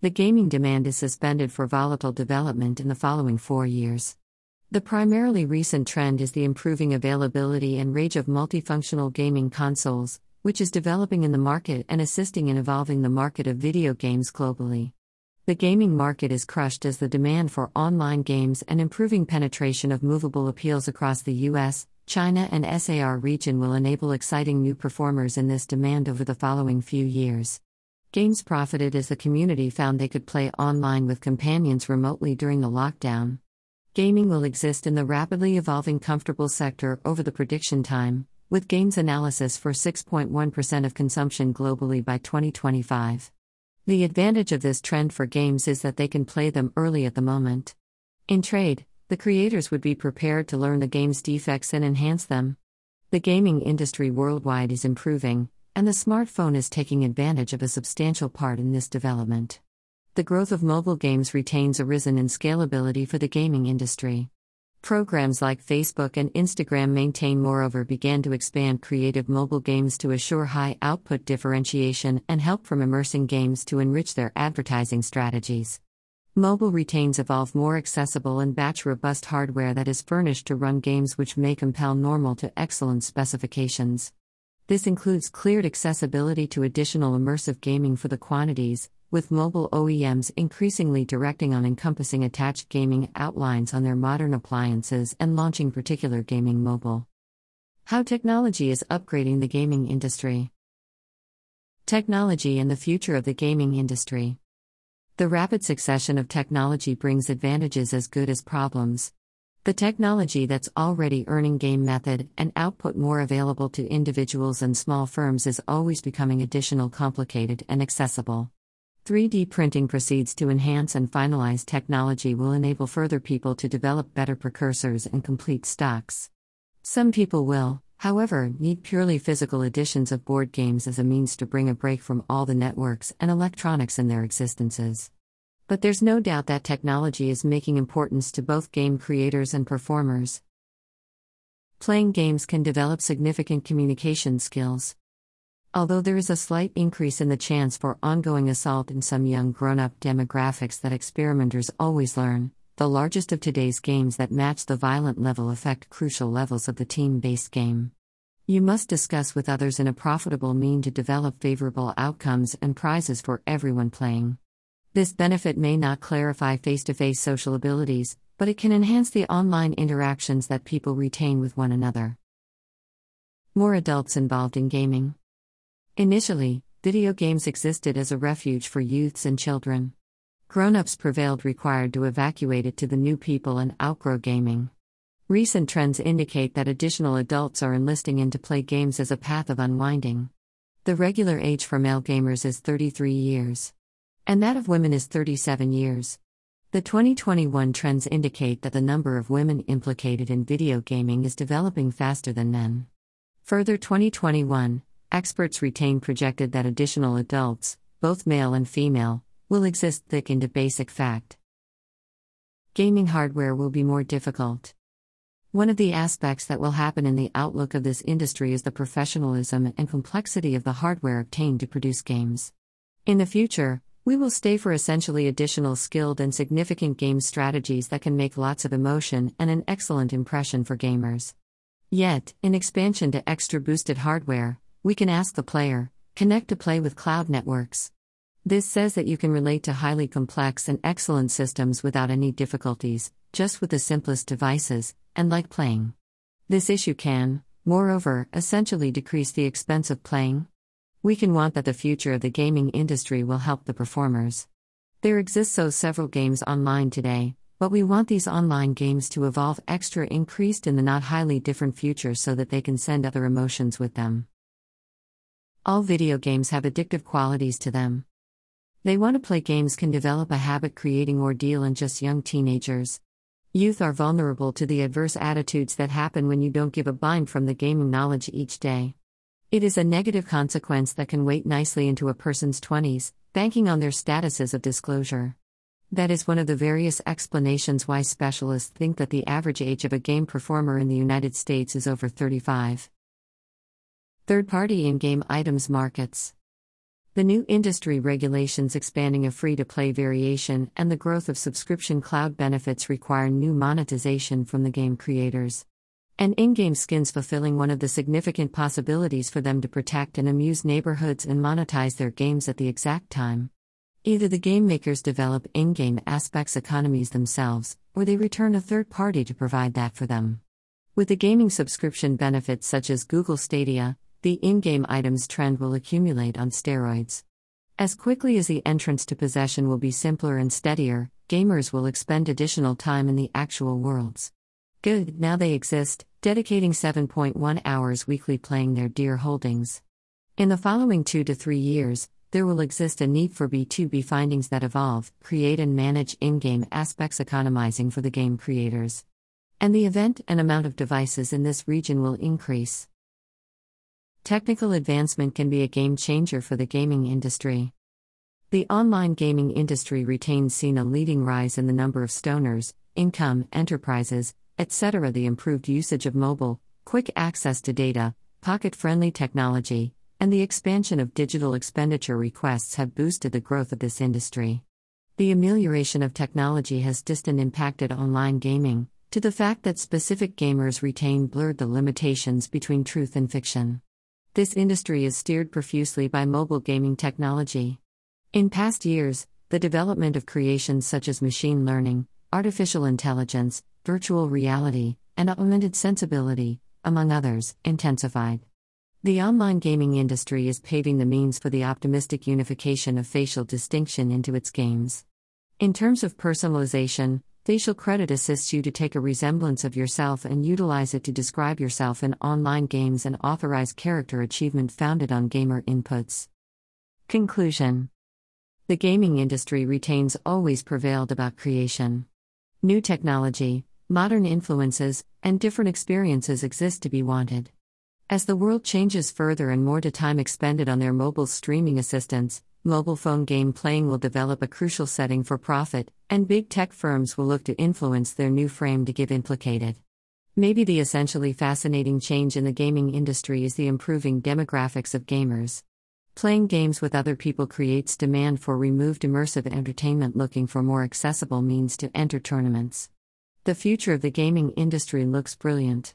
The gaming demand is suspended for volatile development in the following four years. The primarily recent trend is the improving availability and range of multifunctional gaming consoles, which is developing in the market and assisting in evolving the market of video games globally. The gaming market is crushed as the demand for online games and improving penetration of movable appeals across the US, China, and SAR region will enable exciting new performers in this demand over the following few years. Games profited as the community found they could play online with companions remotely during the lockdown. Gaming will exist in the rapidly evolving comfortable sector over the prediction time, with games analysis for 6.1% of consumption globally by 2025. The advantage of this trend for games is that they can play them early at the moment. In trade, the creators would be prepared to learn the game's defects and enhance them. The gaming industry worldwide is improving, and the smartphone is taking advantage of a substantial part in this development. The growth of mobile games retains a risen in scalability for the gaming industry. Programs like Facebook and Instagram maintain moreover began to expand creative mobile games to assure high output differentiation and help from immersing games to enrich their advertising strategies. Mobile retains evolve more accessible and batch robust hardware that is furnished to run games which may compel normal to excellent specifications. This includes cleared accessibility to additional immersive gaming for the quantities, with mobile OEMs increasingly directing on encompassing attached gaming outlines on their modern appliances and launching particular gaming mobile. How technology is upgrading the gaming industry. Technology and the future of the gaming industry. The rapid succession of technology brings advantages as good as problems. The technology that's already earning game method and output more available to individuals and small firms is always becoming additional complicated and accessible. 3D printing proceeds to enhance and finalize technology will enable further people to develop better precursors and complete stocks. Some people will, however, need purely physical editions of board games as a means to bring a break from all the networks and electronics in their existences. But there's no doubt that technology is making importance to both game creators and performers. Playing games can develop significant communication skills. Although there is a slight increase in the chance for ongoing assault in some young grown up demographics that experimenters always learn, the largest of today's games that match the violent level affect crucial levels of the team based game. You must discuss with others in a profitable mean to develop favorable outcomes and prizes for everyone playing. This benefit may not clarify face to face social abilities, but it can enhance the online interactions that people retain with one another. More adults involved in gaming. Initially, video games existed as a refuge for youths and children. Grown ups prevailed required to evacuate it to the new people and outgrow gaming. Recent trends indicate that additional adults are enlisting in to play games as a path of unwinding. The regular age for male gamers is 33 years, and that of women is 37 years. The 2021 trends indicate that the number of women implicated in video gaming is developing faster than men. Further 2021, Experts retain projected that additional adults, both male and female, will exist thick into basic fact. Gaming hardware will be more difficult. One of the aspects that will happen in the outlook of this industry is the professionalism and complexity of the hardware obtained to produce games. In the future, we will stay for essentially additional skilled and significant game strategies that can make lots of emotion and an excellent impression for gamers. Yet, in expansion to extra boosted hardware, we can ask the player, connect to play with cloud networks. This says that you can relate to highly complex and excellent systems without any difficulties, just with the simplest devices, and like playing. This issue can, moreover, essentially decrease the expense of playing. We can want that the future of the gaming industry will help the performers. There exist so several games online today, but we want these online games to evolve extra increased in the not highly different future so that they can send other emotions with them. All video games have addictive qualities to them. They want to play games can develop a habit creating ordeal in just young teenagers. Youth are vulnerable to the adverse attitudes that happen when you don't give a bind from the gaming knowledge each day. It is a negative consequence that can weight nicely into a person's 20s, banking on their statuses of disclosure. That is one of the various explanations why specialists think that the average age of a game performer in the United States is over 35. Third party in game items markets. The new industry regulations expanding a free to play variation and the growth of subscription cloud benefits require new monetization from the game creators. And in game skins fulfilling one of the significant possibilities for them to protect and amuse neighborhoods and monetize their games at the exact time. Either the game makers develop in game aspects economies themselves, or they return a third party to provide that for them. With the gaming subscription benefits such as Google Stadia, the in game items trend will accumulate on steroids. As quickly as the entrance to possession will be simpler and steadier, gamers will expend additional time in the actual worlds. Good, now they exist, dedicating 7.1 hours weekly playing their dear holdings. In the following two to three years, there will exist a need for B2B findings that evolve, create, and manage in game aspects, economizing for the game creators. And the event and amount of devices in this region will increase. Technical advancement can be a game changer for the gaming industry. The online gaming industry retains seen a leading rise in the number of stoners, income, enterprises, etc. The improved usage of mobile, quick access to data, pocket friendly technology, and the expansion of digital expenditure requests have boosted the growth of this industry. The amelioration of technology has distant impacted online gaming, to the fact that specific gamers retain blurred the limitations between truth and fiction. This industry is steered profusely by mobile gaming technology. In past years, the development of creations such as machine learning, artificial intelligence, virtual reality, and augmented sensibility, among others, intensified. The online gaming industry is paving the means for the optimistic unification of facial distinction into its games. In terms of personalization, Facial credit assists you to take a resemblance of yourself and utilize it to describe yourself in online games and authorize character achievement founded on gamer inputs. Conclusion The gaming industry retains always prevailed about creation. New technology, modern influences, and different experiences exist to be wanted. As the world changes further and more to time expended on their mobile streaming assistants, mobile phone game playing will develop a crucial setting for profit, and big tech firms will look to influence their new frame to give implicated. Maybe the essentially fascinating change in the gaming industry is the improving demographics of gamers. Playing games with other people creates demand for removed immersive entertainment looking for more accessible means to enter tournaments. The future of the gaming industry looks brilliant.